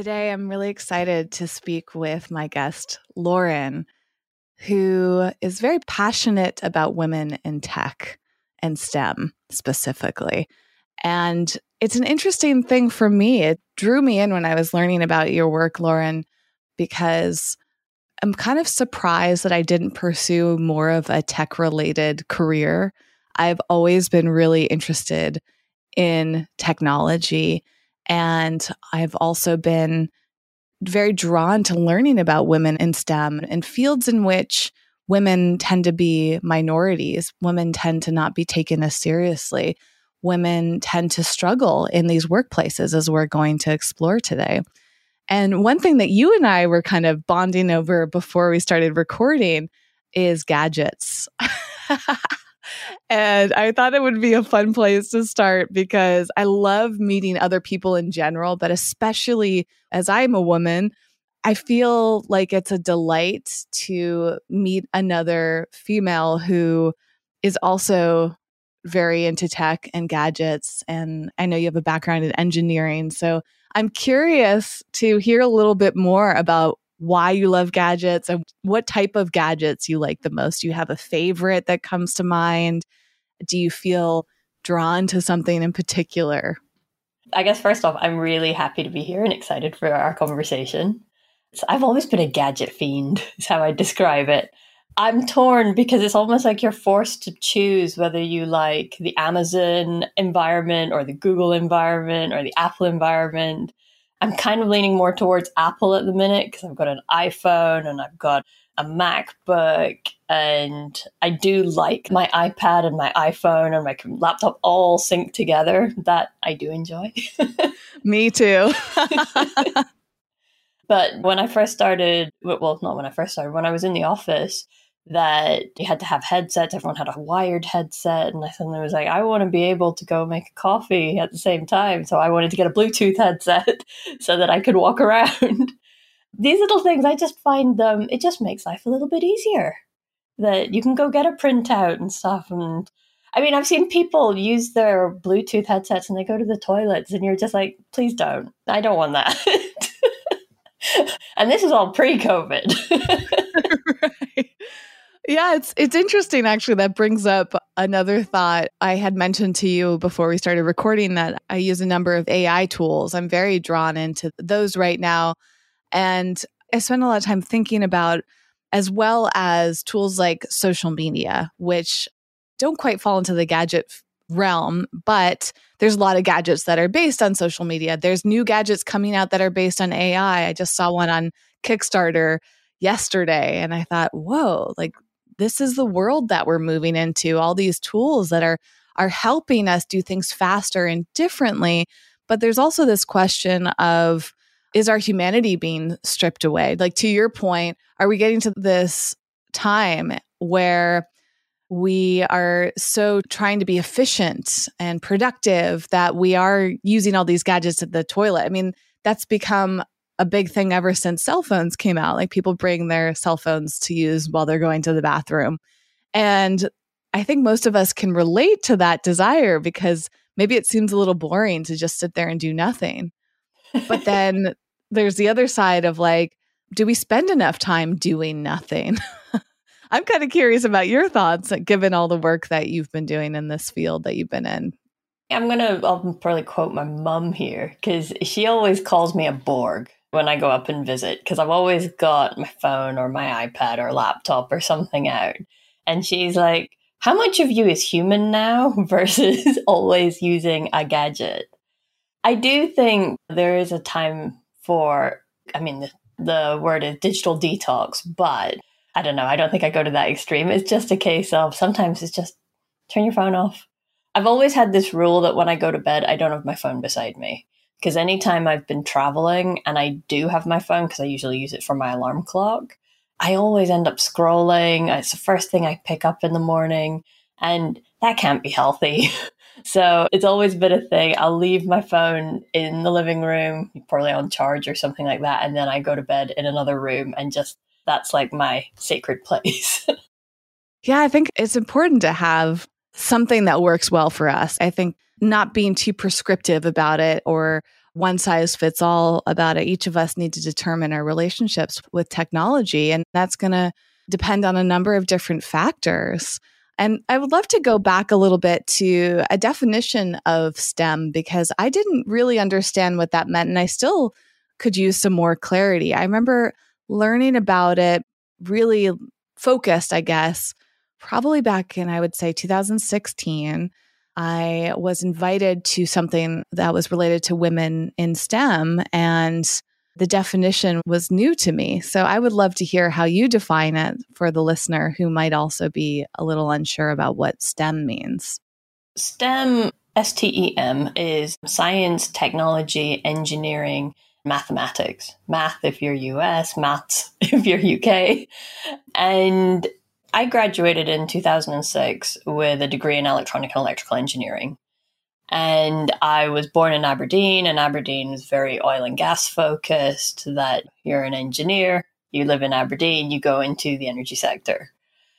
Today, I'm really excited to speak with my guest, Lauren, who is very passionate about women in tech and STEM specifically. And it's an interesting thing for me. It drew me in when I was learning about your work, Lauren, because I'm kind of surprised that I didn't pursue more of a tech related career. I've always been really interested in technology and I've also been very drawn to learning about women in STEM and fields in which women tend to be minorities. Women tend to not be taken as seriously. Women tend to struggle in these workplaces, as we're going to explore today. And one thing that you and I were kind of bonding over before we started recording is gadgets. and I thought it would be a fun place to start because I love meeting other people in general, but especially as I'm a woman, I feel like it's a delight to meet another female who is also very into tech and gadgets. And I know you have a background in engineering. So I'm curious to hear a little bit more about why you love gadgets and what type of gadgets you like the most. Do you have a favorite that comes to mind? Do you feel drawn to something in particular? I guess first off, I'm really happy to be here and excited for our conversation. So I've always been a gadget fiend, is how I describe it. I'm torn because it's almost like you're forced to choose whether you like the Amazon environment or the Google environment or the Apple environment. I'm kind of leaning more towards Apple at the minute because I've got an iPhone and I've got a MacBook and I do like my iPad and my iPhone and my laptop all synced together. That I do enjoy. Me too. but when I first started, well, not when I first started, when I was in the office, that you had to have headsets. Everyone had a wired headset. And I suddenly was like, I want to be able to go make a coffee at the same time. So I wanted to get a Bluetooth headset so that I could walk around. These little things, I just find them, it just makes life a little bit easier. That you can go get a printout and stuff. And I mean, I've seen people use their Bluetooth headsets and they go to the toilets, and you're just like, please don't. I don't want that. and this is all pre COVID. right. Yeah, it's it's interesting actually that brings up another thought I had mentioned to you before we started recording that I use a number of AI tools. I'm very drawn into those right now and I spend a lot of time thinking about as well as tools like social media which don't quite fall into the gadget realm, but there's a lot of gadgets that are based on social media. There's new gadgets coming out that are based on AI. I just saw one on Kickstarter yesterday and I thought, whoa, like this is the world that we're moving into. All these tools that are are helping us do things faster and differently. But there's also this question of is our humanity being stripped away? Like to your point are we getting to this time where we are so trying to be efficient and productive that we are using all these gadgets at the toilet? I mean that's become a big thing ever since cell phones came out. Like people bring their cell phones to use while they're going to the bathroom. And I think most of us can relate to that desire because maybe it seems a little boring to just sit there and do nothing. But then there's the other side of like, do we spend enough time doing nothing? I'm kind of curious about your thoughts, given all the work that you've been doing in this field that you've been in. I'm gonna, I'll probably quote my mum here because she always calls me a Borg when I go up and visit because I've always got my phone or my iPad or laptop or something out. And she's like, How much of you is human now versus always using a gadget? I do think there is a time for, I mean, the, the word is digital detox, but I don't know. I don't think I go to that extreme. It's just a case of sometimes it's just turn your phone off. I've always had this rule that when I go to bed, I don't have my phone beside me. Because anytime I've been traveling and I do have my phone, because I usually use it for my alarm clock, I always end up scrolling. Uh, it's the first thing I pick up in the morning, and that can't be healthy. so it's always been a thing. I'll leave my phone in the living room, probably on charge or something like that, and then I go to bed in another room, and just that's like my sacred place. yeah, I think it's important to have something that works well for us. I think not being too prescriptive about it or one size fits all about it. Each of us need to determine our relationships with technology, and that's going to depend on a number of different factors. And I would love to go back a little bit to a definition of STEM because I didn't really understand what that meant, and I still could use some more clarity. I remember learning about it really focused, I guess, probably back in, I would say, 2016. I was invited to something that was related to women in STEM, and the definition was new to me. So I would love to hear how you define it for the listener who might also be a little unsure about what STEM means. STEM, S T E M, is science, technology, engineering, mathematics. Math if you're US, maths if you're UK. And I graduated in 2006 with a degree in electronic and electrical engineering. And I was born in Aberdeen, and Aberdeen is very oil and gas focused. That you're an engineer, you live in Aberdeen, you go into the energy sector.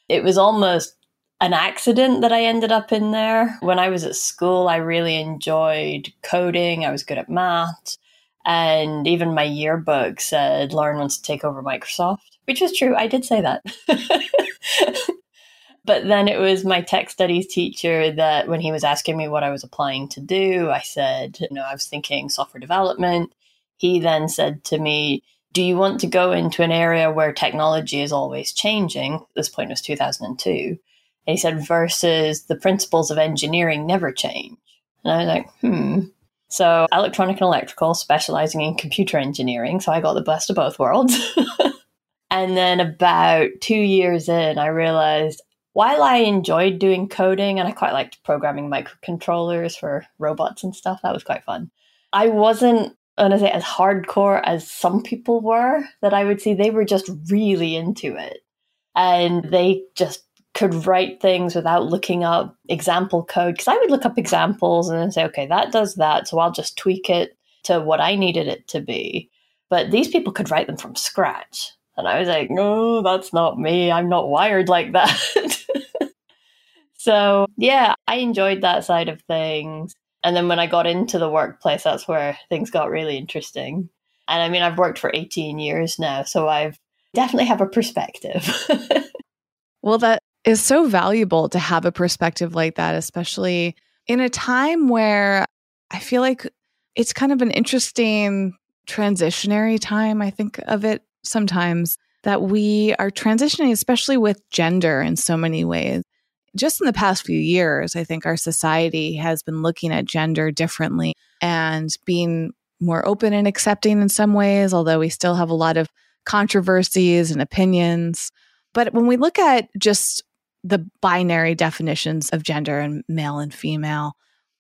It was almost an accident that I ended up in there. When I was at school, I really enjoyed coding, I was good at math. And even my yearbook said Lauren wants to take over Microsoft, which was true. I did say that. but then it was my tech studies teacher that when he was asking me what I was applying to do, I said, you know, I was thinking software development. He then said to me, do you want to go into an area where technology is always changing? This point was 2002. And he said, versus the principles of engineering never change. And I was like, hmm. So, electronic and electrical, specializing in computer engineering. So, I got the best of both worlds. and then, about two years in, I realized while I enjoyed doing coding and I quite liked programming microcontrollers for robots and stuff, that was quite fun. I wasn't say as hardcore as some people were, that I would see they were just really into it. And hmm. they just could write things without looking up example code. Because I would look up examples and then say, okay, that does that. So I'll just tweak it to what I needed it to be. But these people could write them from scratch. And I was like, no, that's not me. I'm not wired like that. so, yeah, I enjoyed that side of things. And then when I got into the workplace, that's where things got really interesting. And I mean, I've worked for 18 years now, so I've definitely have a perspective. well, that is so valuable to have a perspective like that, especially in a time where I feel like it's kind of an interesting transitionary time. I think of it sometimes that we are transitioning, especially with gender in so many ways. Just in the past few years, I think our society has been looking at gender differently and being more open and accepting in some ways, although we still have a lot of controversies and opinions. But when we look at just the binary definitions of gender and male and female,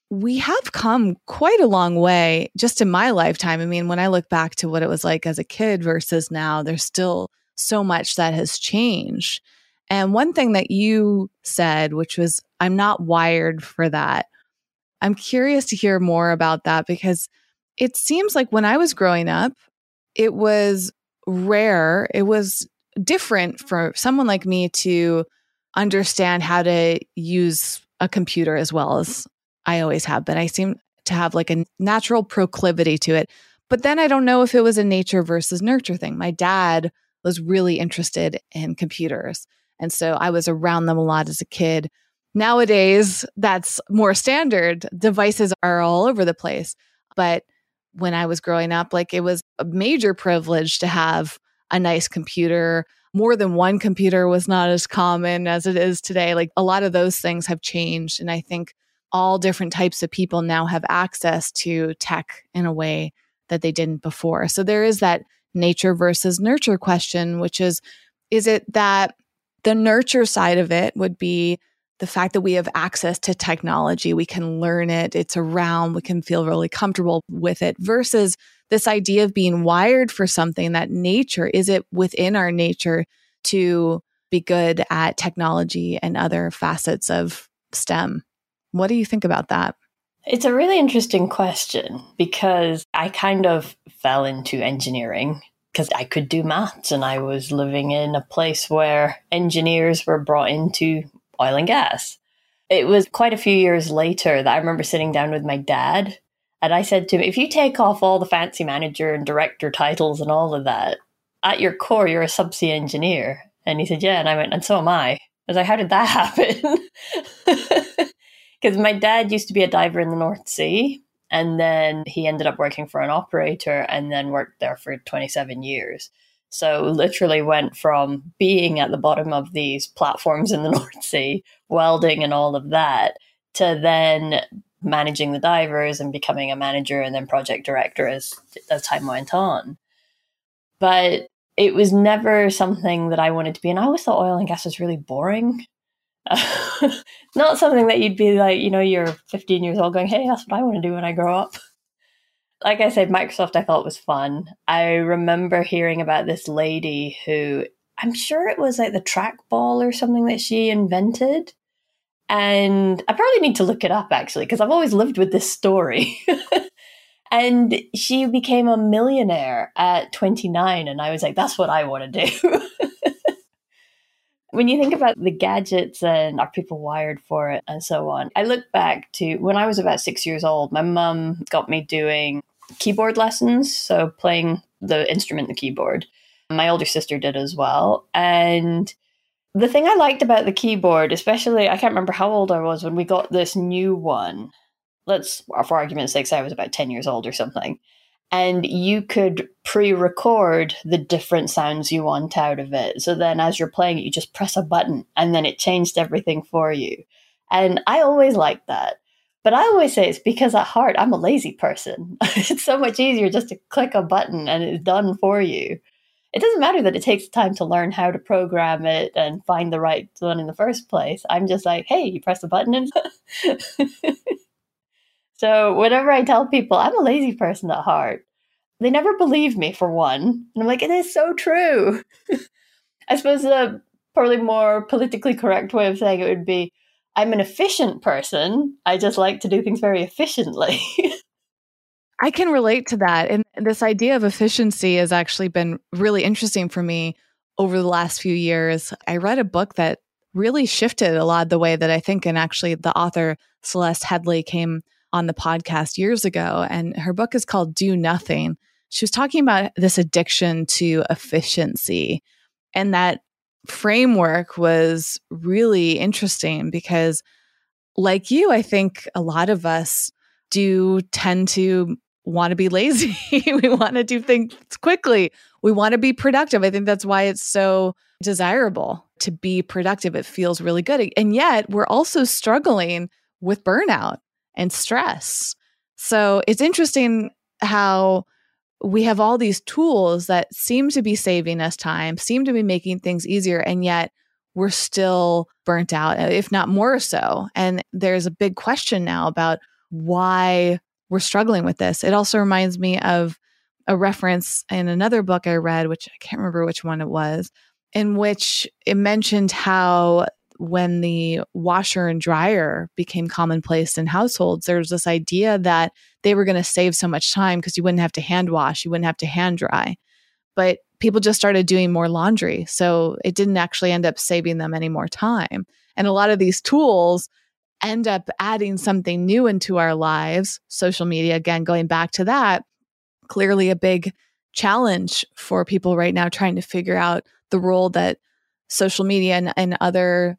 we have come quite a long way just in my lifetime. I mean, when I look back to what it was like as a kid versus now, there's still so much that has changed. And one thing that you said, which was, I'm not wired for that. I'm curious to hear more about that because it seems like when I was growing up, it was rare. It was different for someone like me to understand how to use a computer as well as I always have been. I seem to have like a natural proclivity to it. But then I don't know if it was a nature versus nurture thing. My dad was really interested in computers. And so I was around them a lot as a kid. Nowadays, that's more standard. Devices are all over the place. But when I was growing up, like it was a major privilege to have a nice computer more than one computer was not as common as it is today. Like a lot of those things have changed. And I think all different types of people now have access to tech in a way that they didn't before. So there is that nature versus nurture question, which is is it that the nurture side of it would be the fact that we have access to technology, we can learn it, it's around, we can feel really comfortable with it versus this idea of being wired for something that nature is it within our nature to be good at technology and other facets of STEM. What do you think about that? It's a really interesting question because I kind of fell into engineering because I could do maths and I was living in a place where engineers were brought into oil and gas. It was quite a few years later that I remember sitting down with my dad and I said to him, if you take off all the fancy manager and director titles and all of that, at your core, you're a subsea engineer. And he said, yeah. And I went, and so am I. I was like, how did that happen? Because my dad used to be a diver in the North Sea. And then he ended up working for an operator and then worked there for 27 years. So literally went from being at the bottom of these platforms in the North Sea, welding and all of that, to then managing the divers and becoming a manager and then project director as as time went on. But it was never something that I wanted to be. And I always thought oil and gas was really boring. not something that you'd be like, you know, you're 15 years old going, hey, that's what I want to do when I grow up. Like I said, Microsoft I thought was fun. I remember hearing about this lady who I'm sure it was like the trackball or something that she invented. And I probably need to look it up actually, because I've always lived with this story. and she became a millionaire at 29. And I was like, that's what I want to do. when you think about the gadgets and are people wired for it and so on, I look back to when I was about six years old, my mum got me doing keyboard lessons. So playing the instrument, the keyboard. My older sister did as well. And the thing I liked about the keyboard, especially, I can't remember how old I was when we got this new one. Let's, for argument's sake, say I was about 10 years old or something. And you could pre record the different sounds you want out of it. So then as you're playing it, you just press a button and then it changed everything for you. And I always liked that. But I always say it's because at heart, I'm a lazy person. it's so much easier just to click a button and it's done for you it doesn't matter that it takes time to learn how to program it and find the right one in the first place. I'm just like, hey, you press the button and so whenever I tell people I'm a lazy person at heart, they never believe me for one. And I'm like, it is so true. I suppose the probably more politically correct way of saying it would be I'm an efficient person. I just like to do things very efficiently. I can relate to that. And this idea of efficiency has actually been really interesting for me over the last few years. I read a book that really shifted a lot of the way that I think, and actually, the author Celeste Headlee, came on the podcast years ago, and her book is called Do Nothing. She was talking about this addiction to efficiency, and that framework was really interesting because, like you, I think a lot of us do tend to want to be lazy. we want to do things quickly. We want to be productive. I think that's why it's so desirable to be productive. It feels really good. And yet, we're also struggling with burnout and stress. So it's interesting how we have all these tools that seem to be saving us time, seem to be making things easier, and yet we're still burnt out, if not more so. And there's a big question now about why we're struggling with this. It also reminds me of a reference in another book I read, which I can't remember which one it was, in which it mentioned how when the washer and dryer became commonplace in households, there was this idea that they were going to save so much time because you wouldn't have to hand wash, you wouldn't have to hand dry. But people just started doing more laundry. So it didn't actually end up saving them any more time. And a lot of these tools end up adding something new into our lives, social media, again, going back to that, clearly a big challenge for people right now trying to figure out the role that social media and, and other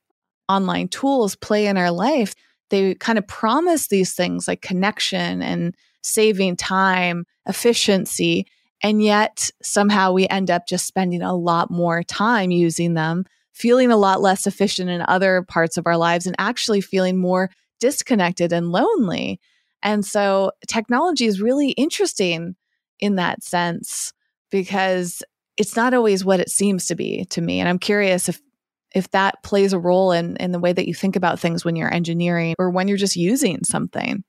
online tools play in our life. They kind of promise these things like connection and saving time, efficiency. And yet somehow we end up just spending a lot more time using them feeling a lot less efficient in other parts of our lives and actually feeling more disconnected and lonely. And so technology is really interesting in that sense because it's not always what it seems to be to me. And I'm curious if if that plays a role in, in the way that you think about things when you're engineering or when you're just using something.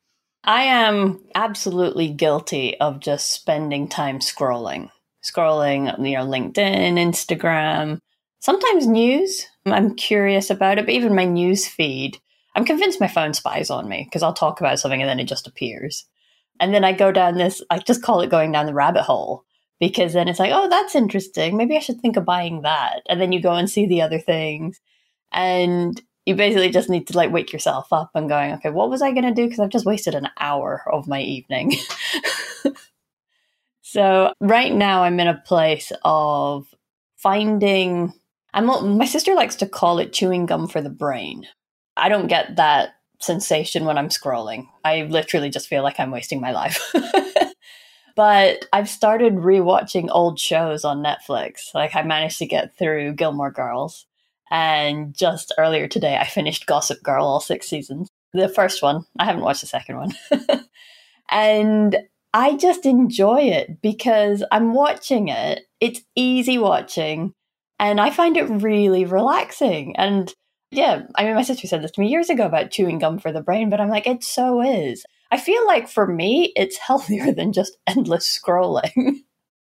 I am absolutely guilty of just spending time scrolling, scrolling, you know, LinkedIn, Instagram, sometimes news. I'm curious about it, but even my news feed, I'm convinced my phone spies on me because I'll talk about something and then it just appears. And then I go down this, I just call it going down the rabbit hole because then it's like, oh, that's interesting. Maybe I should think of buying that. And then you go and see the other things. And you basically just need to like wake yourself up and going, okay, what was I going to do? Because I've just wasted an hour of my evening. so right now I'm in a place of finding. I'm my sister likes to call it chewing gum for the brain. I don't get that sensation when I'm scrolling. I literally just feel like I'm wasting my life. but I've started rewatching old shows on Netflix. Like I managed to get through Gilmore Girls and just earlier today, I finished Gossip Girl, all six seasons. The first one, I haven't watched the second one. and I just enjoy it because I'm watching it. It's easy watching, and I find it really relaxing. And yeah, I mean, my sister said this to me years ago about chewing gum for the brain, but I'm like, it so is. I feel like for me, it's healthier than just endless scrolling.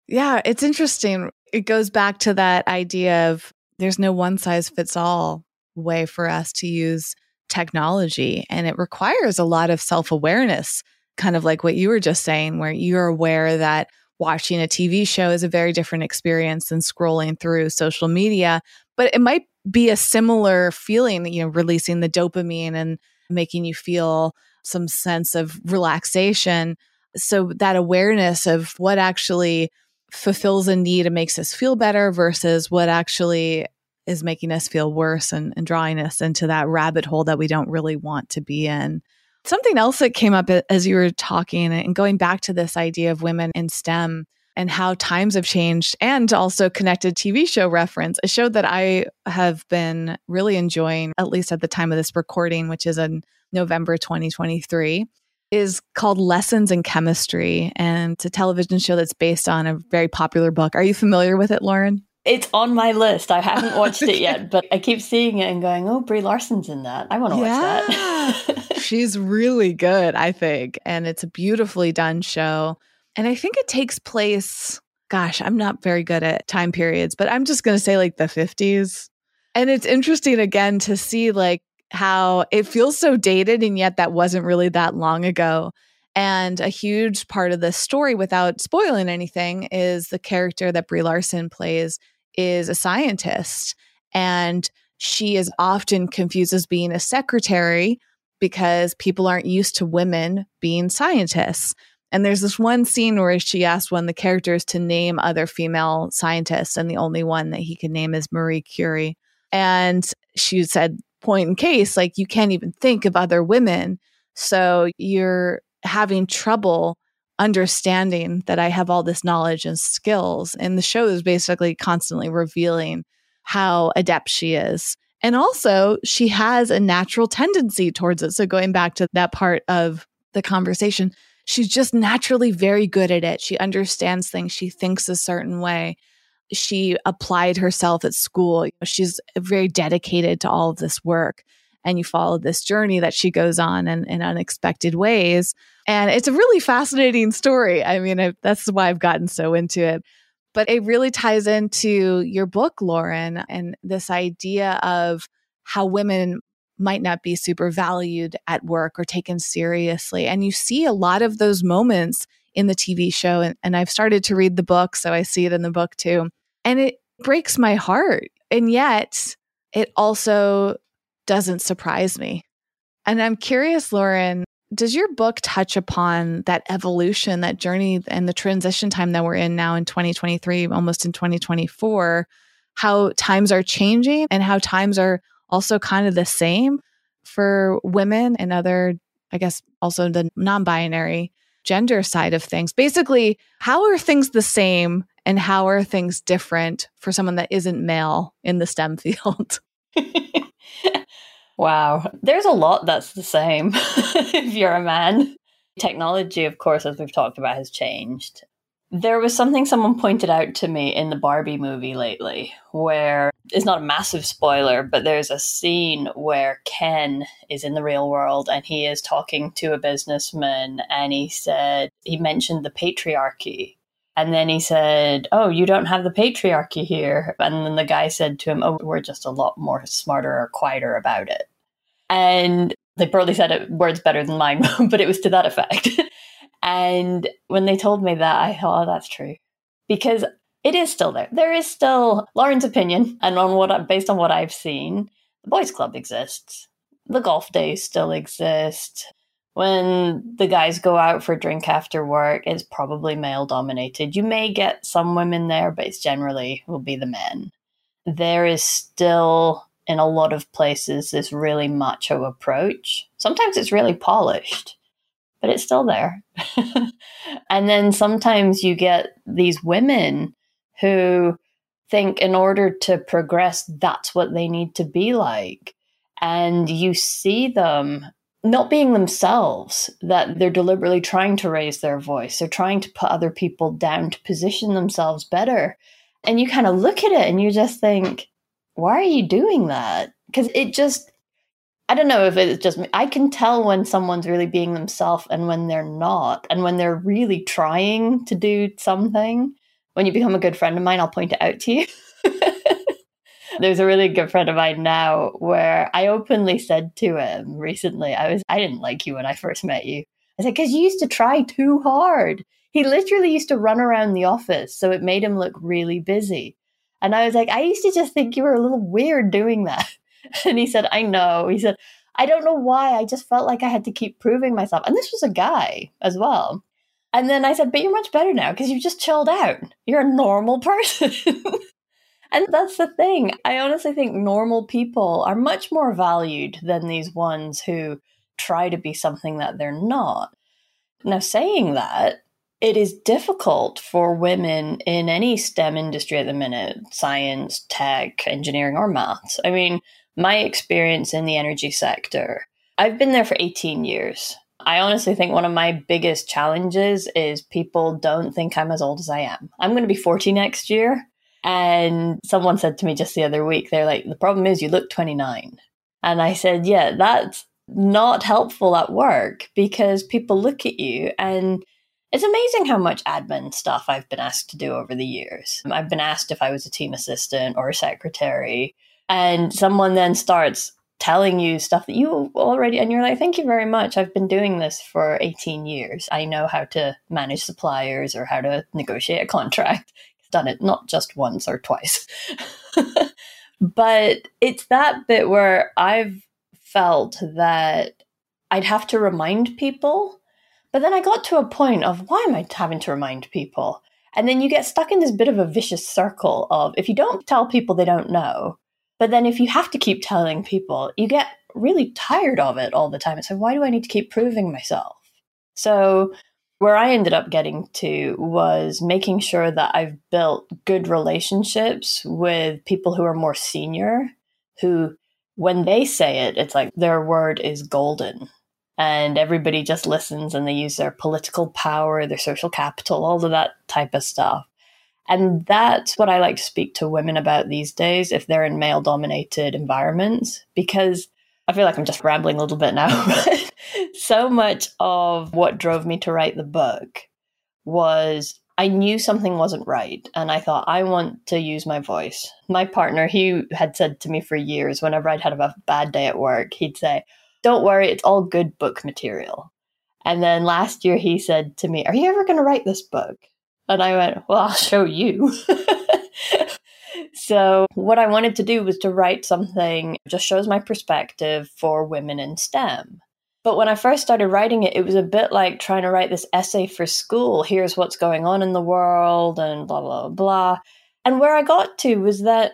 Yeah, it's interesting. It goes back to that idea of there's no one size fits all way for us to use technology. And it requires a lot of self awareness, kind of like what you were just saying, where you're aware that watching a TV show is a very different experience than scrolling through social media. But it might be a similar feeling, you know, releasing the dopamine and making you feel some sense of relaxation. So that awareness of what actually fulfills a need and makes us feel better versus what actually is making us feel worse and, and drawing us into that rabbit hole that we don't really want to be in. Something else that came up as you were talking and going back to this idea of women in STEM and how times have changed and also connected TV show reference, a show that I have been really enjoying, at least at the time of this recording, which is in November 2023 is called Lessons in Chemistry, and it's a television show that's based on a very popular book. Are you familiar with it, Lauren? It's on my list. I haven't watched it yet, but I keep seeing it and going, "Oh, Brie Larson's in that. I want to yeah. watch that." She's really good, I think, and it's a beautifully done show. And I think it takes place. Gosh, I'm not very good at time periods, but I'm just going to say like the 50s. And it's interesting again to see like how it feels so dated and yet that wasn't really that long ago. And a huge part of the story, without spoiling anything, is the character that Brie Larson plays is a scientist. And she is often confused as being a secretary because people aren't used to women being scientists. And there's this one scene where she asked one of the characters to name other female scientists, and the only one that he could name is Marie Curie. And she said, point in case, like you can't even think of other women. So you're having trouble understanding that I have all this knowledge and skills. And the show is basically constantly revealing how adept she is. And also, she has a natural tendency towards it. So, going back to that part of the conversation, she's just naturally very good at it. She understands things, she thinks a certain way she applied herself at school. She's very dedicated to all of this work. And you follow this journey that she goes on in, in unexpected ways. And it's a really fascinating story. I mean, I, that's why I've gotten so into it. But it really ties into your book, Lauren, and this idea of how women might not be super valued at work or taken seriously. And you see a lot of those moments in the TV show. And, and I've started to read the book, so I see it in the book too. And it breaks my heart. And yet, it also doesn't surprise me. And I'm curious, Lauren, does your book touch upon that evolution, that journey, and the transition time that we're in now in 2023, almost in 2024? How times are changing and how times are also kind of the same for women and other, I guess, also the non binary gender side of things. Basically, how are things the same and how are things different for someone that isn't male in the STEM field? wow. There's a lot that's the same if you're a man. Technology, of course, as we've talked about, has changed. There was something someone pointed out to me in the Barbie movie lately where it's not a massive spoiler, but there's a scene where Ken is in the real world and he is talking to a businessman and he said, he mentioned the patriarchy. And then he said, Oh, you don't have the patriarchy here. And then the guy said to him, Oh, we're just a lot more smarter or quieter about it. And they probably said it words better than mine, but it was to that effect. and when they told me that, I thought, oh, that's true. Because it is still there. There is still Lauren's opinion, and on what based on what I've seen, the boys' club exists. The golf days still exist. When the guys go out for a drink after work, it's probably male dominated. You may get some women there, but it's generally will be the men. There is still in a lot of places this really macho approach. Sometimes it's really polished, but it's still there. and then sometimes you get these women who think in order to progress, that's what they need to be like. And you see them not being themselves, that they're deliberately trying to raise their voice. They're trying to put other people down to position themselves better. And you kind of look at it and you just think, why are you doing that? Because it just, I don't know if it's just me. I can tell when someone's really being themselves and when they're not, and when they're really trying to do something. When you become a good friend of mine, I'll point it out to you. There's a really good friend of mine now where I openly said to him recently, I was I didn't like you when I first met you. I said, because you used to try too hard. He literally used to run around the office, so it made him look really busy. And I was like, I used to just think you were a little weird doing that. And he said, I know. He said, I don't know why. I just felt like I had to keep proving myself. And this was a guy as well. And then I said, But you're much better now because you've just chilled out. You're a normal person. and that's the thing. I honestly think normal people are much more valued than these ones who try to be something that they're not. Now, saying that, it is difficult for women in any STEM industry at the minute science, tech, engineering, or maths. I mean, my experience in the energy sector, I've been there for 18 years. I honestly think one of my biggest challenges is people don't think I'm as old as I am. I'm going to be 40 next year. And someone said to me just the other week, they're like, the problem is you look 29. And I said, yeah, that's not helpful at work because people look at you and it's amazing how much admin stuff I've been asked to do over the years. I've been asked if I was a team assistant or a secretary, and someone then starts telling you stuff that you already and you're like thank you very much i've been doing this for 18 years i know how to manage suppliers or how to negotiate a contract done it not just once or twice but it's that bit where i've felt that i'd have to remind people but then I got to a point of why am I having to remind people? And then you get stuck in this bit of a vicious circle of if you don't tell people they don't know, but then if you have to keep telling people, you get really tired of it all the time. It's like, why do I need to keep proving myself? So, where I ended up getting to was making sure that I've built good relationships with people who are more senior, who, when they say it, it's like their word is golden and everybody just listens and they use their political power, their social capital, all of that type of stuff. And that's what I like to speak to women about these days if they're in male dominated environments, because I feel like I'm just rambling a little bit now, so much of what drove me to write the book was I knew something wasn't right. And I thought, I want to use my voice. My partner, he had said to me for years, whenever I'd had a bad day at work, he'd say, don't worry, it's all good book material. And then last year he said to me, Are you ever going to write this book? And I went, Well, I'll show you. so, what I wanted to do was to write something just shows my perspective for women in STEM. But when I first started writing it, it was a bit like trying to write this essay for school. Here's what's going on in the world and blah, blah, blah. And where I got to was that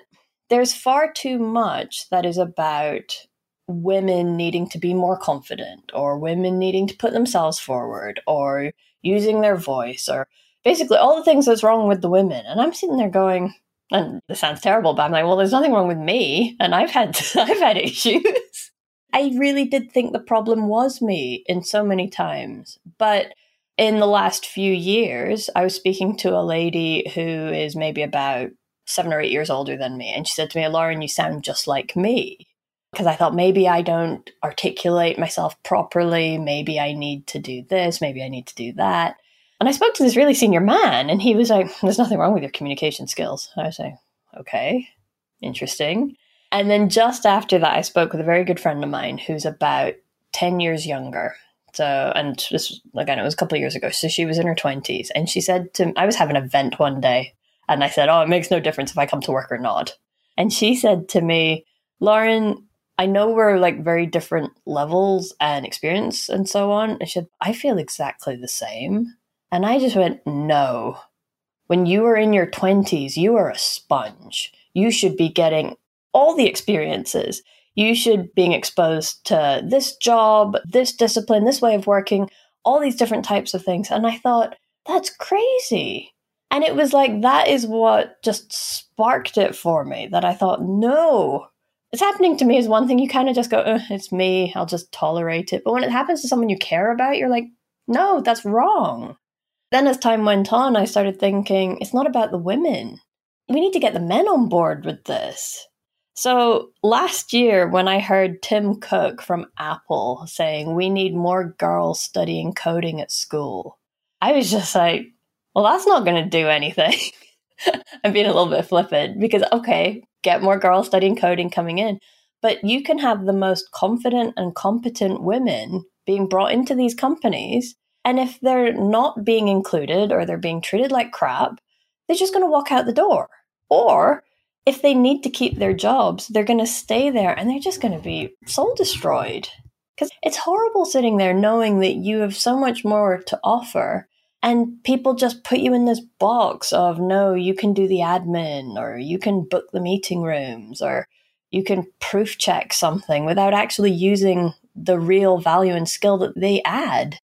there's far too much that is about women needing to be more confident or women needing to put themselves forward or using their voice or basically all the things that's wrong with the women. And I'm sitting there going, and this sounds terrible, but I'm like, well, there's nothing wrong with me, and I've had I've had issues. I really did think the problem was me in so many times, but in the last few years, I was speaking to a lady who is maybe about seven or eight years older than me. And she said to me, Lauren, you sound just like me. Because I thought maybe I don't articulate myself properly. Maybe I need to do this. Maybe I need to do that. And I spoke to this really senior man, and he was like, There's nothing wrong with your communication skills. I was like, Okay, interesting. And then just after that, I spoke with a very good friend of mine who's about 10 years younger. So, and this, again, it was a couple of years ago. So she was in her 20s. And she said to me, I was having an event one day. And I said, Oh, it makes no difference if I come to work or not. And she said to me, Lauren, I know we're like very different levels and experience and so on. And she said, I feel exactly the same. And I just went, No. When you are in your 20s, you are a sponge. You should be getting all the experiences. You should being exposed to this job, this discipline, this way of working, all these different types of things. And I thought, that's crazy. And it was like that is what just sparked it for me that I thought, no, it's happening to me is one thing. You kind of just go, it's me. I'll just tolerate it. But when it happens to someone you care about, you're like, no, that's wrong. Then as time went on, I started thinking, it's not about the women. We need to get the men on board with this. So last year, when I heard Tim Cook from Apple saying we need more girls studying coding at school, I was just like, well, that's not going to do anything. I'm being a little bit flippant because, okay, get more girls studying coding coming in. But you can have the most confident and competent women being brought into these companies. And if they're not being included or they're being treated like crap, they're just going to walk out the door. Or if they need to keep their jobs, they're going to stay there and they're just going to be soul destroyed. Because it's horrible sitting there knowing that you have so much more to offer and people just put you in this box of no, you can do the admin or you can book the meeting rooms or you can proof check something without actually using the real value and skill that they add.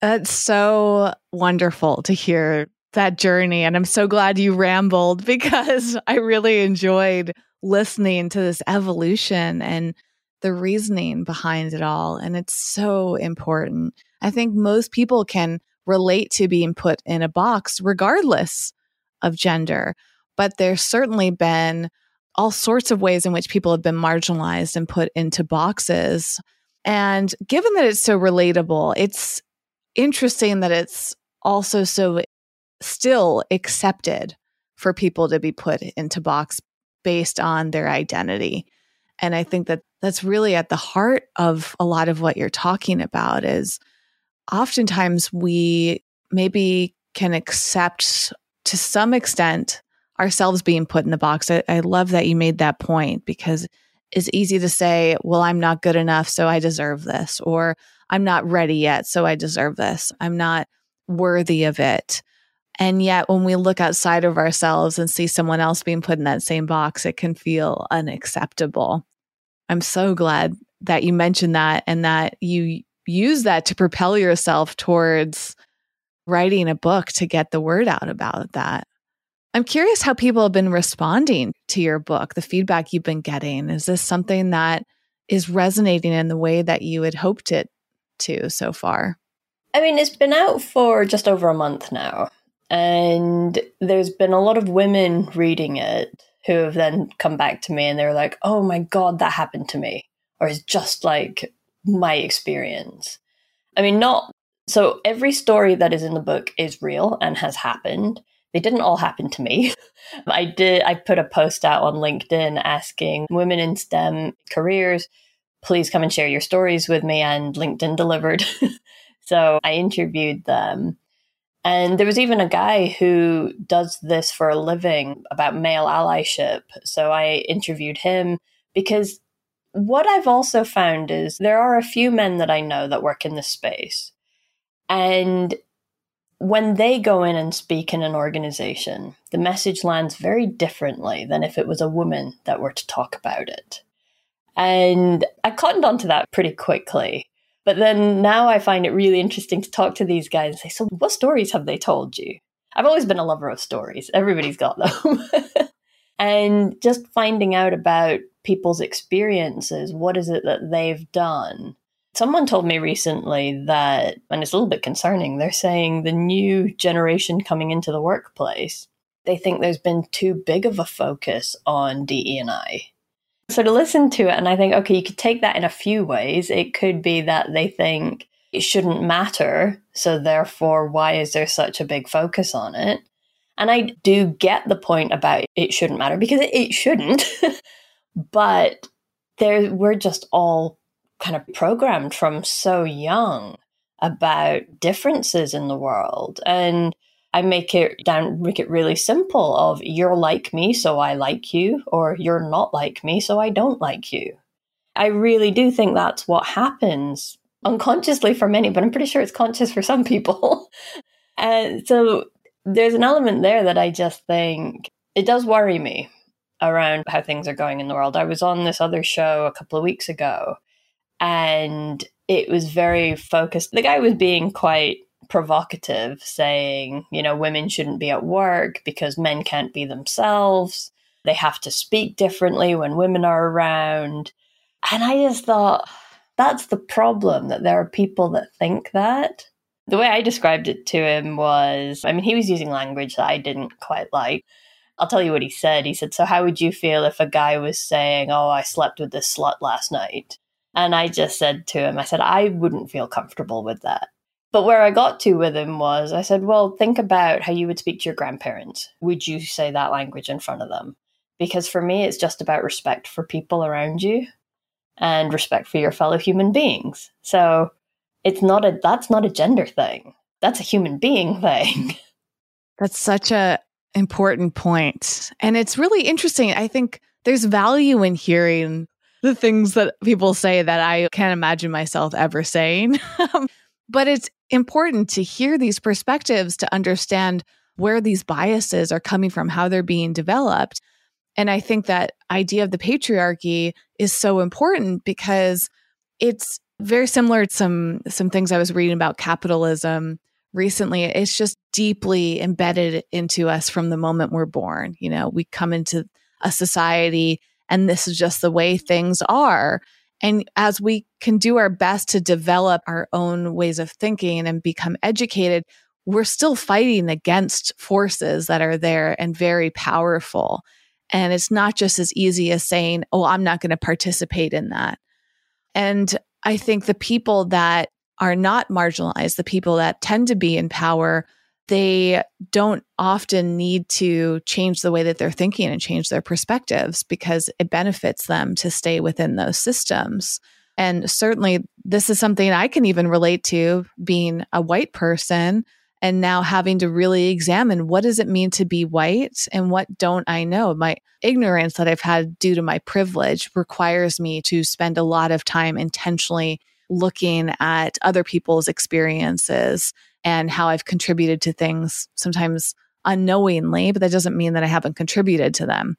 That's so wonderful to hear that journey. And I'm so glad you rambled because I really enjoyed listening to this evolution and the reasoning behind it all. And it's so important. I think most people can relate to being put in a box regardless of gender, but there's certainly been all sorts of ways in which people have been marginalized and put into boxes. And given that it's so relatable, it's interesting that it's also so still accepted for people to be put into box based on their identity. And I think that that's really at the heart of a lot of what you're talking about is oftentimes we maybe can accept to some extent ourselves being put in the box. I, I love that you made that point because it's easy to say, well, I'm not good enough, so I deserve this, or I'm not ready yet, so I deserve this. I'm not worthy of it. And yet, when we look outside of ourselves and see someone else being put in that same box, it can feel unacceptable. I'm so glad that you mentioned that and that you use that to propel yourself towards writing a book to get the word out about that. I'm curious how people have been responding to your book, the feedback you've been getting. Is this something that is resonating in the way that you had hoped it to so far? I mean, it's been out for just over a month now. And there's been a lot of women reading it who have then come back to me and they're like, oh my God, that happened to me. Or it's just like my experience. I mean, not so every story that is in the book is real and has happened. They didn't all happen to me. I did, I put a post out on LinkedIn asking women in STEM careers, please come and share your stories with me. And LinkedIn delivered. so I interviewed them and there was even a guy who does this for a living about male allyship. So I interviewed him because what I've also found is there are a few men that I know that work in this space. And when they go in and speak in an organization, the message lands very differently than if it was a woman that were to talk about it. And I cottoned onto that pretty quickly. But then now I find it really interesting to talk to these guys and say, so what stories have they told you? I've always been a lover of stories. Everybody's got them. and just finding out about people's experiences, what is it that they've done? Someone told me recently that, and it's a little bit concerning, they're saying the new generation coming into the workplace, they think there's been too big of a focus on DE&I. So to listen to it, and I think, okay, you could take that in a few ways. It could be that they think it shouldn't matter, so therefore, why is there such a big focus on it? And I do get the point about it shouldn't matter because it, shouldn't. but there we're just all kind of programmed from so young about differences in the world and I make it down make it really simple of you're like me so I like you or you're not like me so I don't like you. I really do think that's what happens unconsciously for many, but I'm pretty sure it's conscious for some people. and so there's an element there that I just think it does worry me around how things are going in the world. I was on this other show a couple of weeks ago and it was very focused. The guy was being quite provocative, saying, you know, women shouldn't be at work because men can't be themselves. They have to speak differently when women are around. And I just thought, that's the problem that there are people that think that. The way I described it to him was I mean, he was using language that I didn't quite like. I'll tell you what he said. He said, So, how would you feel if a guy was saying, Oh, I slept with this slut last night? And I just said to him, I said, I wouldn't feel comfortable with that. But where I got to with him was, I said, Well, think about how you would speak to your grandparents. Would you say that language in front of them? Because for me, it's just about respect for people around you and respect for your fellow human beings. So, it's not a that's not a gender thing. That's a human being thing. That's such a important point. And it's really interesting. I think there's value in hearing the things that people say that I can't imagine myself ever saying. but it's important to hear these perspectives to understand where these biases are coming from, how they're being developed. And I think that idea of the patriarchy is so important because it's very similar to some some things I was reading about capitalism recently. It's just deeply embedded into us from the moment we're born. You know, we come into a society and this is just the way things are. And as we can do our best to develop our own ways of thinking and become educated, we're still fighting against forces that are there and very powerful. And it's not just as easy as saying, oh, I'm not going to participate in that. And I think the people that are not marginalized, the people that tend to be in power, they don't often need to change the way that they're thinking and change their perspectives because it benefits them to stay within those systems. And certainly, this is something I can even relate to being a white person and now having to really examine what does it mean to be white and what don't I know? My ignorance that I've had due to my privilege requires me to spend a lot of time intentionally looking at other people's experiences and how I've contributed to things sometimes unknowingly, but that doesn't mean that I haven't contributed to them.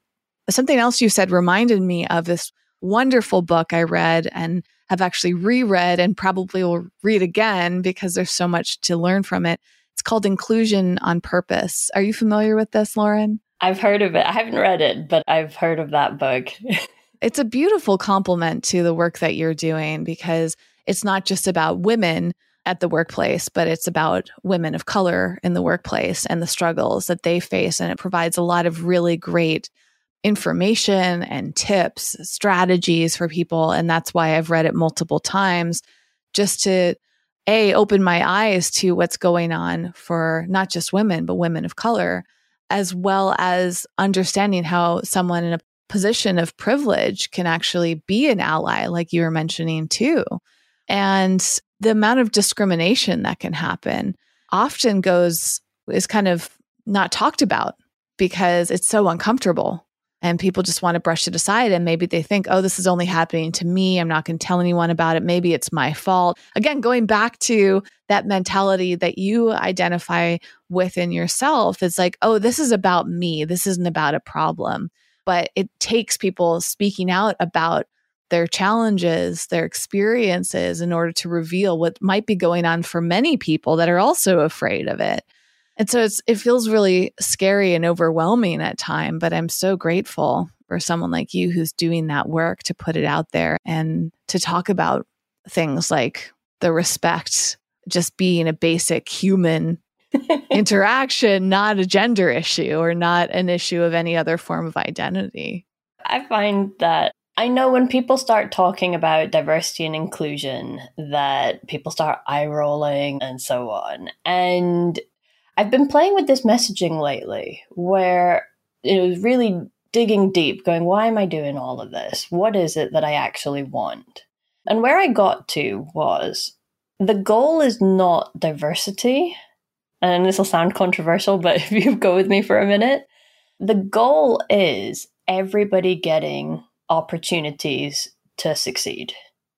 Something else you said reminded me of this wonderful book I read and have actually reread and probably will read again because there's so much to learn from it. It's called Inclusion on Purpose. Are you familiar with this, Lauren? I've heard of it. I haven't read it, but I've heard of that book. it's a beautiful complement to the work that you're doing because it's not just about women at the workplace, but it's about women of color in the workplace and the struggles that they face. And it provides a lot of really great information and tips, strategies for people. And that's why I've read it multiple times just to a open my eyes to what's going on for not just women but women of color as well as understanding how someone in a position of privilege can actually be an ally like you were mentioning too and the amount of discrimination that can happen often goes is kind of not talked about because it's so uncomfortable and people just want to brush it aside. And maybe they think oh this is only happening to me. I'm not going to tell anyone about it. Maybe it's my fault. Again going back to that mentality that you identify within yourself it's like oh this is about me. This isn't about a problem. But it takes people speaking out about their challenges, their experiences in order to reveal what might be going on for many people that are also afraid of it. And so it's it feels really scary and overwhelming at time, but I'm so grateful for someone like you who's doing that work to put it out there and to talk about things like the respect just being a basic human interaction, not a gender issue or not an issue of any other form of identity. I find that I know when people start talking about diversity and inclusion that people start eye rolling and so on. And I've been playing with this messaging lately where it was really digging deep, going, why am I doing all of this? What is it that I actually want? And where I got to was the goal is not diversity. And this will sound controversial, but if you go with me for a minute, the goal is everybody getting opportunities to succeed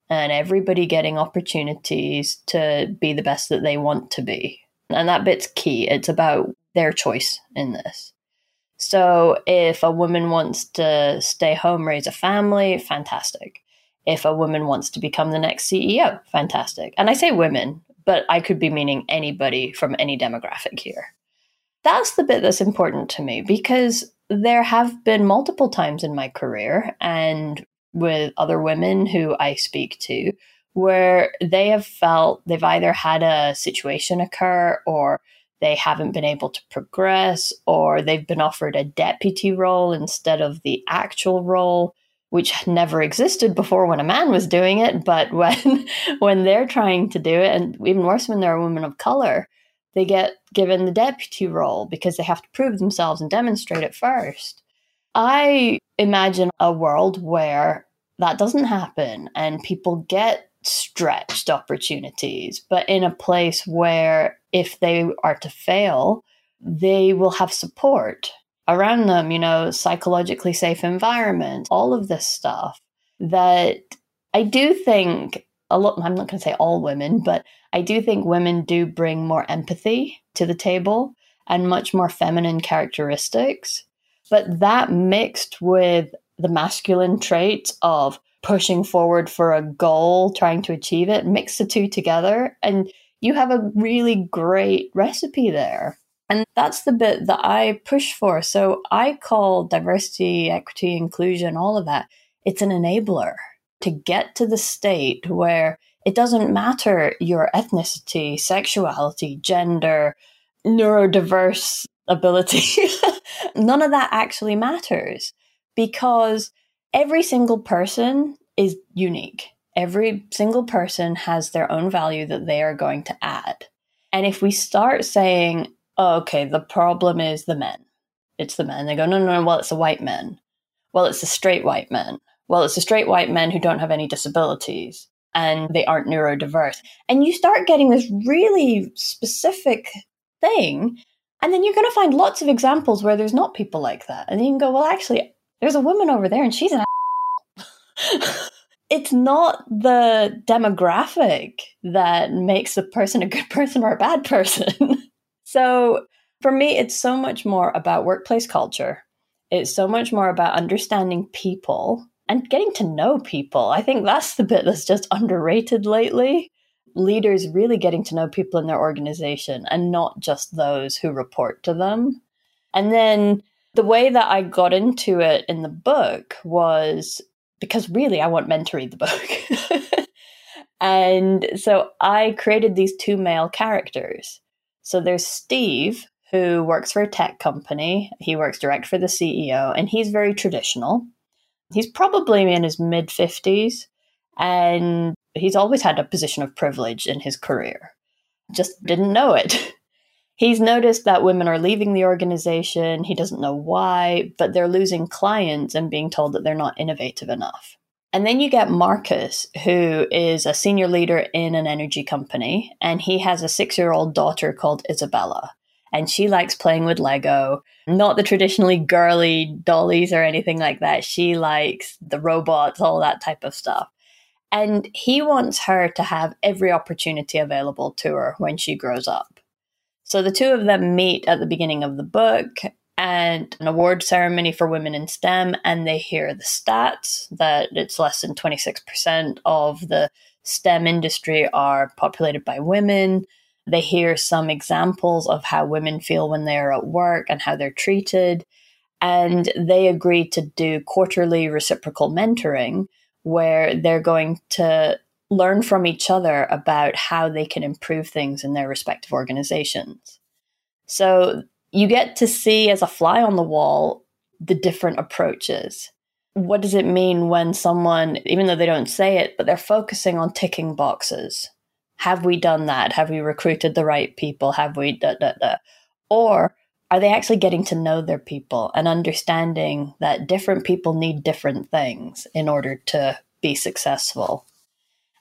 and everybody getting opportunities to be the best that they want to be. And that bit's key. It's about their choice in this. So if a woman wants to stay home, raise a family, fantastic. If a woman wants to become the next CEO, fantastic. And I say women, but I could be meaning anybody from any demographic here. That's the bit that's important to me because there have been multiple times in my career and with other women who I speak to where they have felt they've either had a situation occur or they haven't been able to progress or they've been offered a deputy role instead of the actual role which never existed before when a man was doing it. But when when they're trying to do it and even worse when they're a woman of color they get given the deputy role because they have to prove themselves and demonstrate it first. I imagine a world where that doesn't happen and people get stretched opportunities, but in a place where if they are to fail, they will have support around them, you know, psychologically safe environment, all of this stuff that I do think a lot, I'm not going to say all women, but I do think women do bring more empathy to the table and much more feminine characteristics. But that mixed with the masculine traits of pushing forward for a goal, trying to achieve it, mix the two together, and you have a really great recipe there. And that's the bit that I push for. So I call diversity, equity, inclusion, all of that, it's an enabler to get to the state where it doesn't matter your ethnicity, sexuality, gender, neurodiverse ability. None of that actually matters because every single person is unique. Every single person has their own value that they are going to add. And if we start saying, oh, okay, the problem is the men, it's the men, they go, no, no, no, well, it's the white men. Well, it's the straight white men. Well, it's the straight white men who don't have any disabilities and they aren't neurodiverse. And you start getting this really specific thing. And then you're going to find lots of examples where there's not people like that. And you can go, well, actually, there's a woman over there and she's an it's not the demographic that makes a person a good person or a bad person. so for me, it's so much more about workplace culture. It's so much more about understanding people and getting to know people. I think that's the bit that's just underrated lately. Leaders really getting to know people in their organization and not just those who report to them. And then the way that I got into it in the book was because really I want men to read the book. and so I created these two male characters. So there's Steve, who works for a tech company. He works direct for the CEO, and he's very traditional. He's probably in his mid 50s, and he's always had a position of privilege in his career. Just didn't know it. He's noticed that women are leaving the organization. He doesn't know why, but they're losing clients and being told that they're not innovative enough. And then you get Marcus, who is a senior leader in an energy company, and he has a six year old daughter called Isabella. And she likes playing with Lego, not the traditionally girly dollies or anything like that. She likes the robots, all that type of stuff. And he wants her to have every opportunity available to her when she grows up. So the two of them meet at the beginning of the book and an award ceremony for women in STEM, and they hear the stats that it's less than 26% of the STEM industry are populated by women. They hear some examples of how women feel when they're at work and how they're treated. And they agree to do quarterly reciprocal mentoring where they're going to learn from each other about how they can improve things in their respective organizations. So you get to see as a fly on the wall the different approaches. What does it mean when someone, even though they don't say it, but they're focusing on ticking boxes? Have we done that? Have we recruited the right people? Have we da da da? Or are they actually getting to know their people and understanding that different people need different things in order to be successful?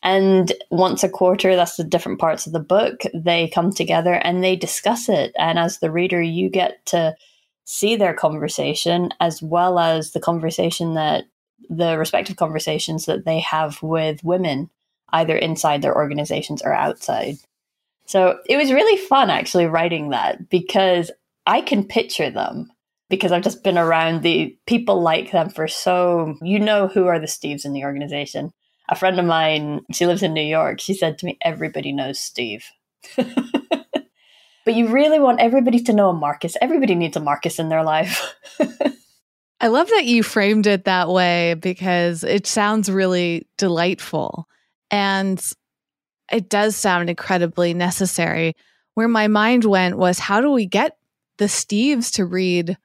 And once a quarter, that's the different parts of the book, they come together and they discuss it. And as the reader, you get to see their conversation as well as the conversation that the respective conversations that they have with women, either inside their organizations or outside. So it was really fun actually writing that because I can picture them because I've just been around the people like them for so, you know, who are the Steves in the organization a friend of mine, she lives in New York, she said to me, Everybody knows Steve. but you really want everybody to know a Marcus. Everybody needs a Marcus in their life. I love that you framed it that way because it sounds really delightful. And it does sound incredibly necessary. Where my mind went was how do we get the Steves to read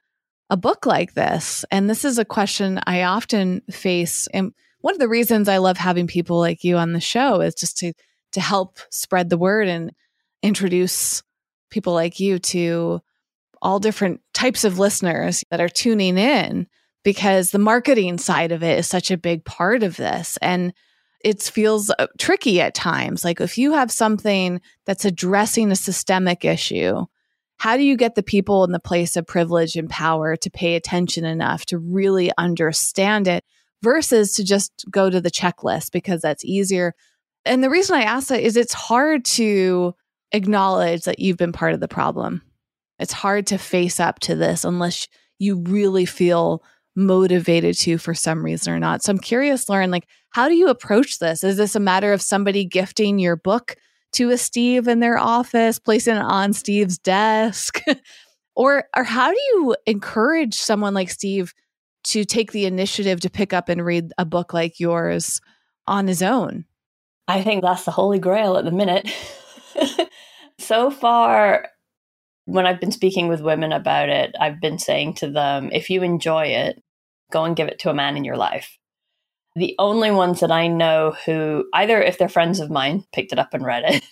a book like this? And this is a question I often face. And one of the reasons I love having people like you on the show is just to to help spread the word and introduce people like you to all different types of listeners that are tuning in because the marketing side of it is such a big part of this and it feels uh, tricky at times like if you have something that's addressing a systemic issue how do you get the people in the place of privilege and power to pay attention enough to really understand it versus to just go to the checklist because that's easier. And the reason I ask that is it's hard to acknowledge that you've been part of the problem. It's hard to face up to this unless you really feel motivated to for some reason or not. So I'm curious, Lauren, like, how do you approach this? Is this a matter of somebody gifting your book to a Steve in their office, placing it on Steve's desk? or, or how do you encourage someone like Steve to take the initiative to pick up and read a book like yours on his own? I think that's the holy grail at the minute. so far, when I've been speaking with women about it, I've been saying to them, if you enjoy it, go and give it to a man in your life. The only ones that I know who, either if they're friends of mine, picked it up and read it,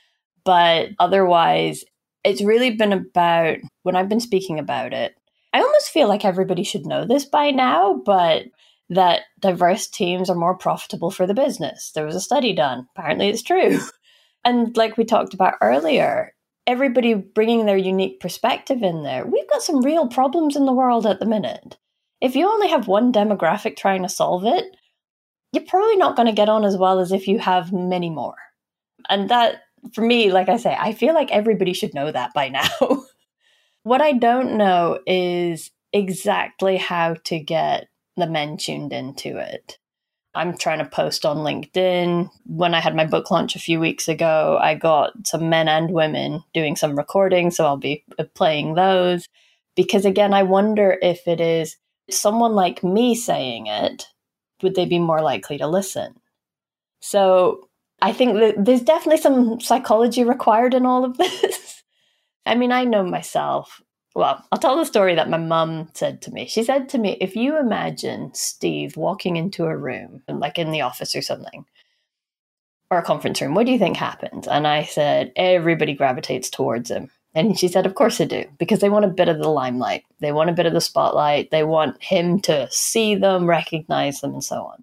but otherwise, it's really been about when I've been speaking about it, I almost feel like everybody should know this by now, but that diverse teams are more profitable for the business. There was a study done. Apparently, it's true. And like we talked about earlier, everybody bringing their unique perspective in there. We've got some real problems in the world at the minute. If you only have one demographic trying to solve it, you're probably not going to get on as well as if you have many more. And that, for me, like I say, I feel like everybody should know that by now. What I don't know is exactly how to get the men tuned into it. I'm trying to post on LinkedIn. When I had my book launch a few weeks ago, I got some men and women doing some recordings, so I'll be uh, playing those. Because again, I wonder if it is someone like me saying it, would they be more likely to listen? So I think that there's definitely some psychology required in all of this. I mean, I know myself. Well, I'll tell the story that my mum said to me. She said to me, if you imagine Steve walking into a room, like in the office or something, or a conference room, what do you think happens? And I said, everybody gravitates towards him. And she said, Of course they do, because they want a bit of the limelight. They want a bit of the spotlight. They want him to see them, recognize them, and so on.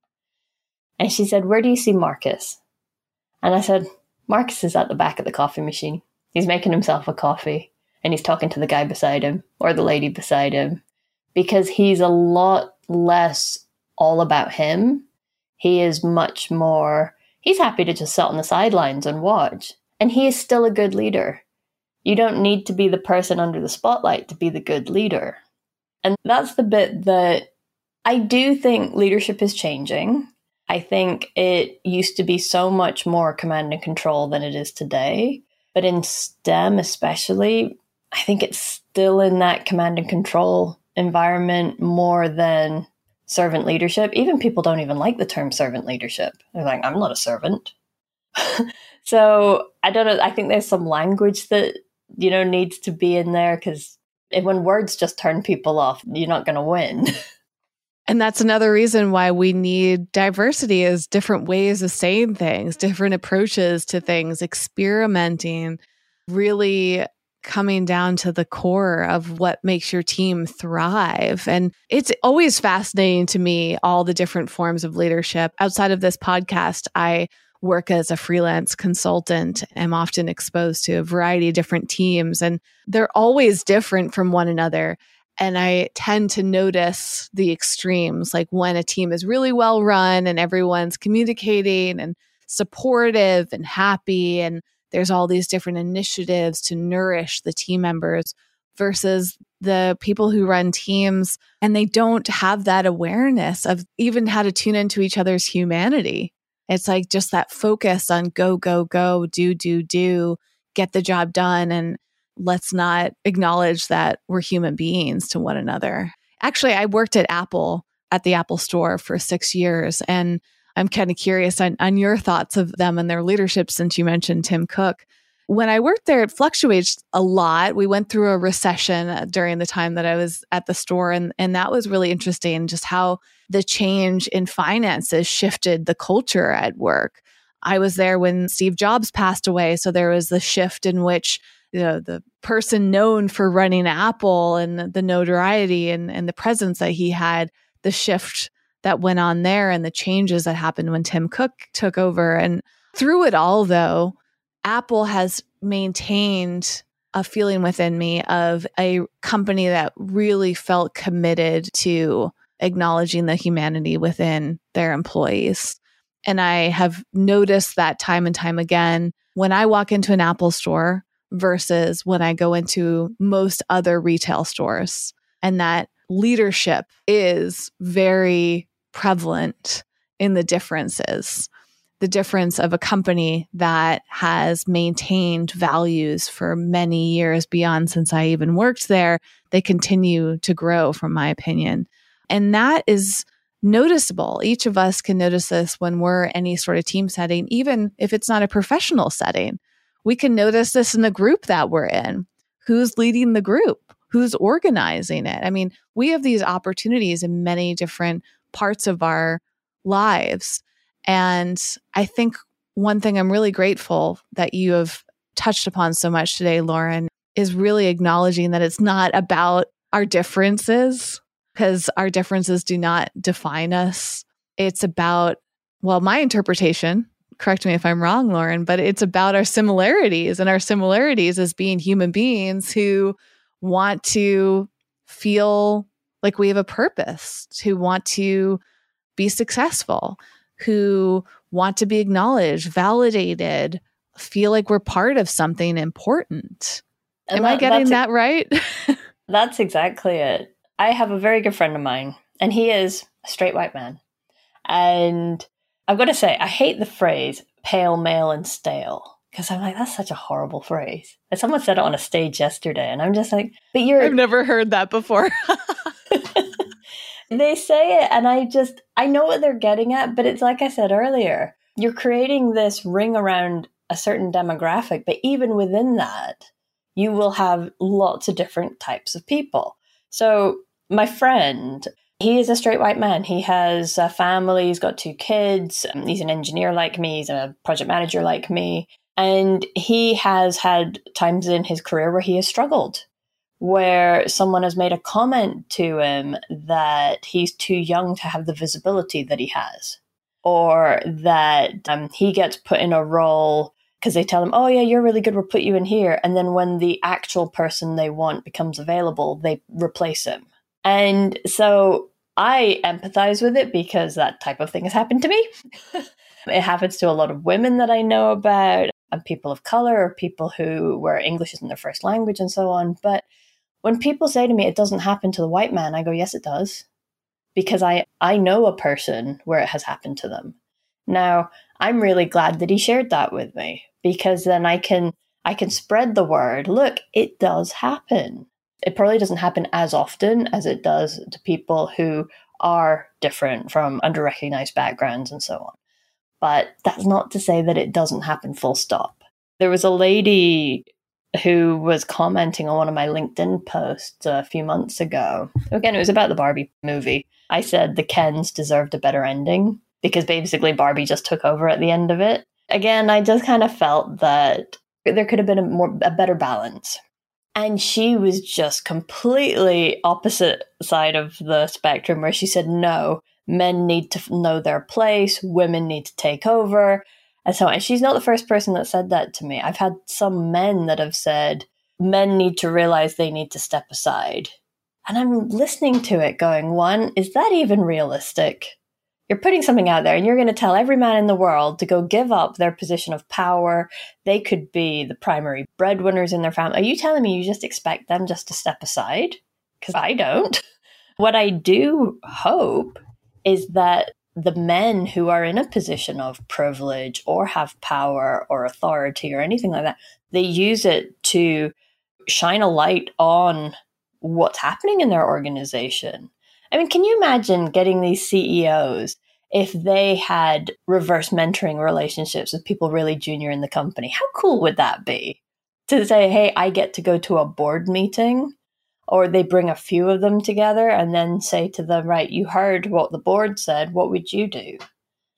And she said, Where do you see Marcus? And I said, Marcus is at the back of the coffee machine. He's making himself a coffee and he's talking to the guy beside him or the lady beside him because he's a lot less all about him. He is much more, he's happy to just sit on the sidelines and watch. And he is still a good leader. You don't need to be the person under the spotlight to be the good leader. And that's the bit that I do think leadership is changing. I think it used to be so much more command and control than it is today. But in STEM, especially, I think it's still in that command and control environment more than servant leadership. Even people don't even like the term servant leadership. They're like, I'm not a servant. so I don't know. I think there's some language that, you know, needs to be in there because when words just turn people off, you're not going to win. And that's another reason why we need diversity is different ways of saying things, different approaches to things, experimenting, really coming down to the core of what makes your team thrive. And it's always fascinating to me, all the different forms of leadership. Outside of this podcast, I work as a freelance consultant. I'm often exposed to a variety of different teams, and they're always different from one another. And I tend to notice the extremes, like when a team is really well run and everyone's communicating and supportive and happy, and there's all these different initiatives to nourish the team members versus the people who run teams and they don't have that awareness of even how to tune into each other's humanity. It's like just that focus on go, go, go, do, do, do, get the job done. And let's not acknowledge that we're human beings to one another. Actually, I worked at Apple at the Apple store for six years, and I'm kind of curious on, on your thoughts of them and their leadership since you mentioned Tim Cook. When I worked there, it fluctuates a lot. We went through a recession uh, during the time that I was at the store, and, and that was really interesting just how the change in finances shifted the culture at work. I was there when Steve Jobs passed away. So there was the shift in which you know, the person known for running Apple and the notoriety and, and the presence that he had, the shift that went on there and the changes that happened when Tim Cook took over. And through it all, though, Apple has maintained a feeling within me of a company that really felt committed to acknowledging the humanity within their employees. And I have noticed that time and time again. When I walk into an Apple store, versus when I go into most other retail stores. And that leadership is very prevalent in the differences. The difference of a company that has maintained values for many years beyond since I even worked there, they continue to grow, from my opinion. And that is noticeable. Each of us can notice this when we're any sort of team setting, even if it's not a professional setting we can notice this in the group that we're in. Who's leading the group? Who's organizing it? I mean, we have these opportunities in many different parts of our lives. And I think one thing I'm really grateful that you have touched upon so much today, Lauren, is really acknowledging that it's not about our differences because our differences do not define us. It's about, well, my interpretation correct me if I'm wrong, Lauren, but it's about our similarities and our similarities as being human beings who want to feel like we have a purpose, who want to be successful, who want to be acknowledged, validated, feel like we're part of something important. And Am that, I getting that right? that's exactly it. I have a very good friend of mine, and he is a straight white man. And I've got to say, I hate the phrase pale, male, and stale because I'm like, that's such a horrible phrase. And someone said it on a stage yesterday, and I'm just like, but you're. I've never heard that before. they say it, and I just, I know what they're getting at, but it's like I said earlier, you're creating this ring around a certain demographic, but even within that, you will have lots of different types of people. So, my friend, he is a straight white man. He has a family, he's got two kids, um, he's an engineer like me, he's a project manager like me. And he has had times in his career where he has struggled, where someone has made a comment to him that he's too young to have the visibility that he has, or that um, he gets put in a role because they tell him, oh, yeah, you're really good, we'll put you in here. And then when the actual person they want becomes available, they replace him. And so I empathize with it because that type of thing has happened to me. it happens to a lot of women that I know about, and people of color, or people who where English isn't their first language, and so on. But when people say to me it doesn't happen to the white man, I go, yes, it does, because I I know a person where it has happened to them. Now I'm really glad that he shared that with me because then I can I can spread the word. Look, it does happen it probably doesn't happen as often as it does to people who are different from underrecognized backgrounds and so on. But that's not to say that it doesn't happen full stop. There was a lady who was commenting on one of my LinkedIn posts a few months ago. Again, it was about the Barbie movie. I said the Kens deserved a better ending because basically Barbie just took over at the end of it. Again, I just kind of felt that there could have been a more a better balance. And she was just completely opposite side of the spectrum where she said no, men need to know their place, women need to take over. And so and she's not the first person that said that to me. I've had some men that have said men need to realize they need to step aside. And I'm listening to it going, one, is that even realistic? You're putting something out there and you're going to tell every man in the world to go give up their position of power. They could be the primary breadwinners in their family. Are you telling me you just expect them just to step aside? Because I don't. What I do hope is that the men who are in a position of privilege or have power or authority or anything like that, they use it to shine a light on what's happening in their organization. I mean, can you imagine getting these CEOs if they had reverse mentoring relationships with people really junior in the company? How cool would that be? To say, hey, I get to go to a board meeting or they bring a few of them together and then say to them, right, you heard what the board said, what would you do?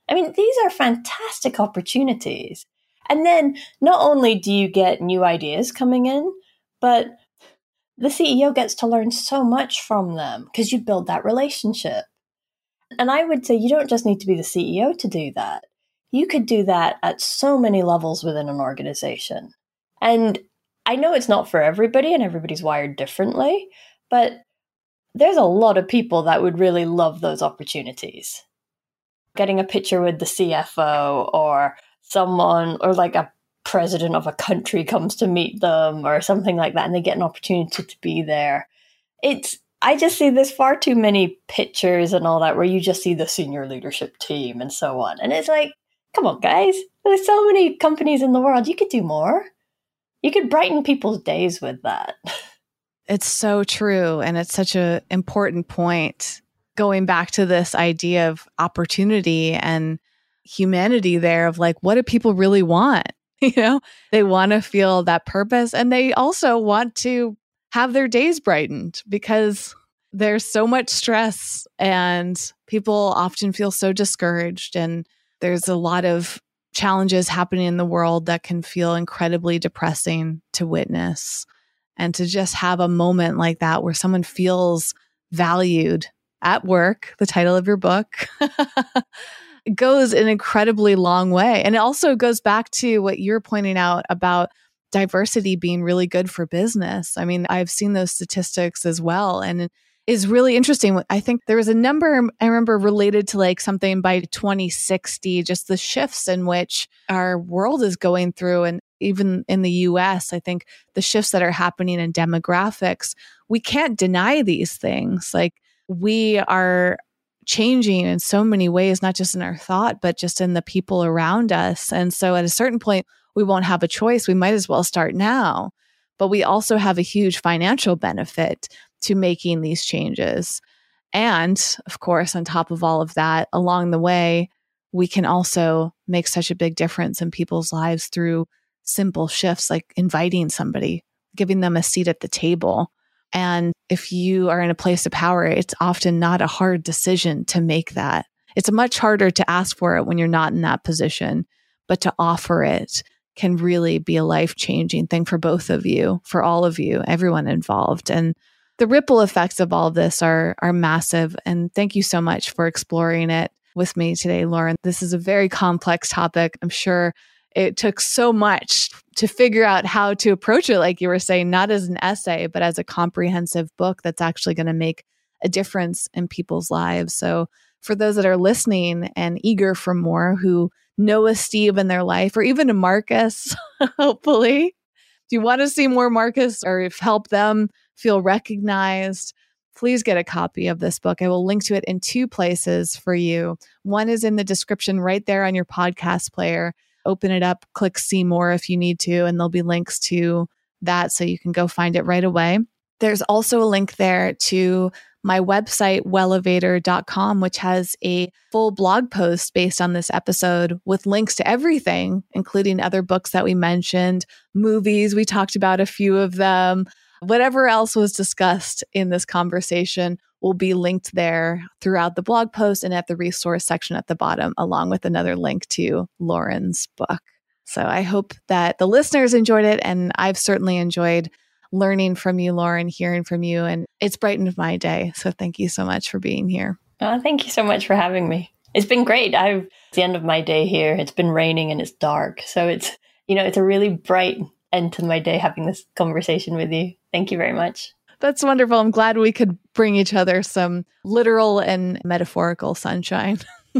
I mean, these are fantastic opportunities. And then not only do you get new ideas coming in, but the CEO gets to learn so much from them because you build that relationship. And I would say you don't just need to be the CEO to do that. You could do that at so many levels within an organization. And I know it's not for everybody and everybody's wired differently, but there's a lot of people that would really love those opportunities. Getting a picture with the CFO or someone or like a president of a country comes to meet them or something like that and they get an opportunity to be there. It's I just see there's far too many pictures and all that where you just see the senior leadership team and so on. And it's like, come on, guys. There's so many companies in the world. You could do more you could brighten people's days with that. It's so true. And it's such an important point going back to this idea of opportunity and humanity there of like, what do people really want? You know, they want to feel that purpose and they also want to have their days brightened because there's so much stress and people often feel so discouraged and there's a lot of challenges happening in the world that can feel incredibly depressing to witness. And to just have a moment like that where someone feels valued at work, the title of your book, goes an incredibly long way. And it also goes back to what you're pointing out about diversity being really good for business. I mean, I've seen those statistics as well. And is really interesting. I think there was a number I remember related to like something by 2060, just the shifts in which our world is going through. And even in the US, I think the shifts that are happening in demographics, we can't deny these things. Like we are changing in so many ways, not just in our thought, but just in the people around us. And so at a certain point, we won't have a choice. We might as well start now. But we also have a huge financial benefit to making these changes. And of course, on top of all of that, along the way, we can also make such a big difference in people's lives through simple shifts like inviting somebody, giving them a seat at the table. And if you are in a place of power, it's often not a hard decision to make that. It's much harder to ask for it when you're not in that position, but to offer it can really be a life changing thing for both of you, for all of you, everyone involved. And the ripple effects of all of this are are massive and thank you so much for exploring it with me today lauren. This is a very complex topic. I'm sure it took so much to figure out how to approach it like you were saying not as an essay but as a comprehensive book that's actually going to make a difference in people's lives. So for those that are listening and eager for more who know a steve in their life or even a marcus hopefully do you want to see more marcus or help them feel recognized, please get a copy of this book. I will link to it in two places for you. One is in the description right there on your podcast player. Open it up, click see more if you need to, and there'll be links to that so you can go find it right away. There's also a link there to my website, wellevatr.com, which has a full blog post based on this episode with links to everything, including other books that we mentioned, movies, we talked about a few of them, whatever else was discussed in this conversation will be linked there throughout the blog post and at the resource section at the bottom, along with another link to Lauren's book. So I hope that the listeners enjoyed it, and I've certainly enjoyed learning from you, Lauren, hearing from you, and it's brightened my day. So thank you so much for being here. Oh, thank you so much for having me. It's been great. I've the end of my day here. It's been raining and it's dark. So it's you know, it's a really bright end to my day having this conversation with you. Thank you very much. That's wonderful. I'm glad we could bring each other some literal and metaphorical sunshine.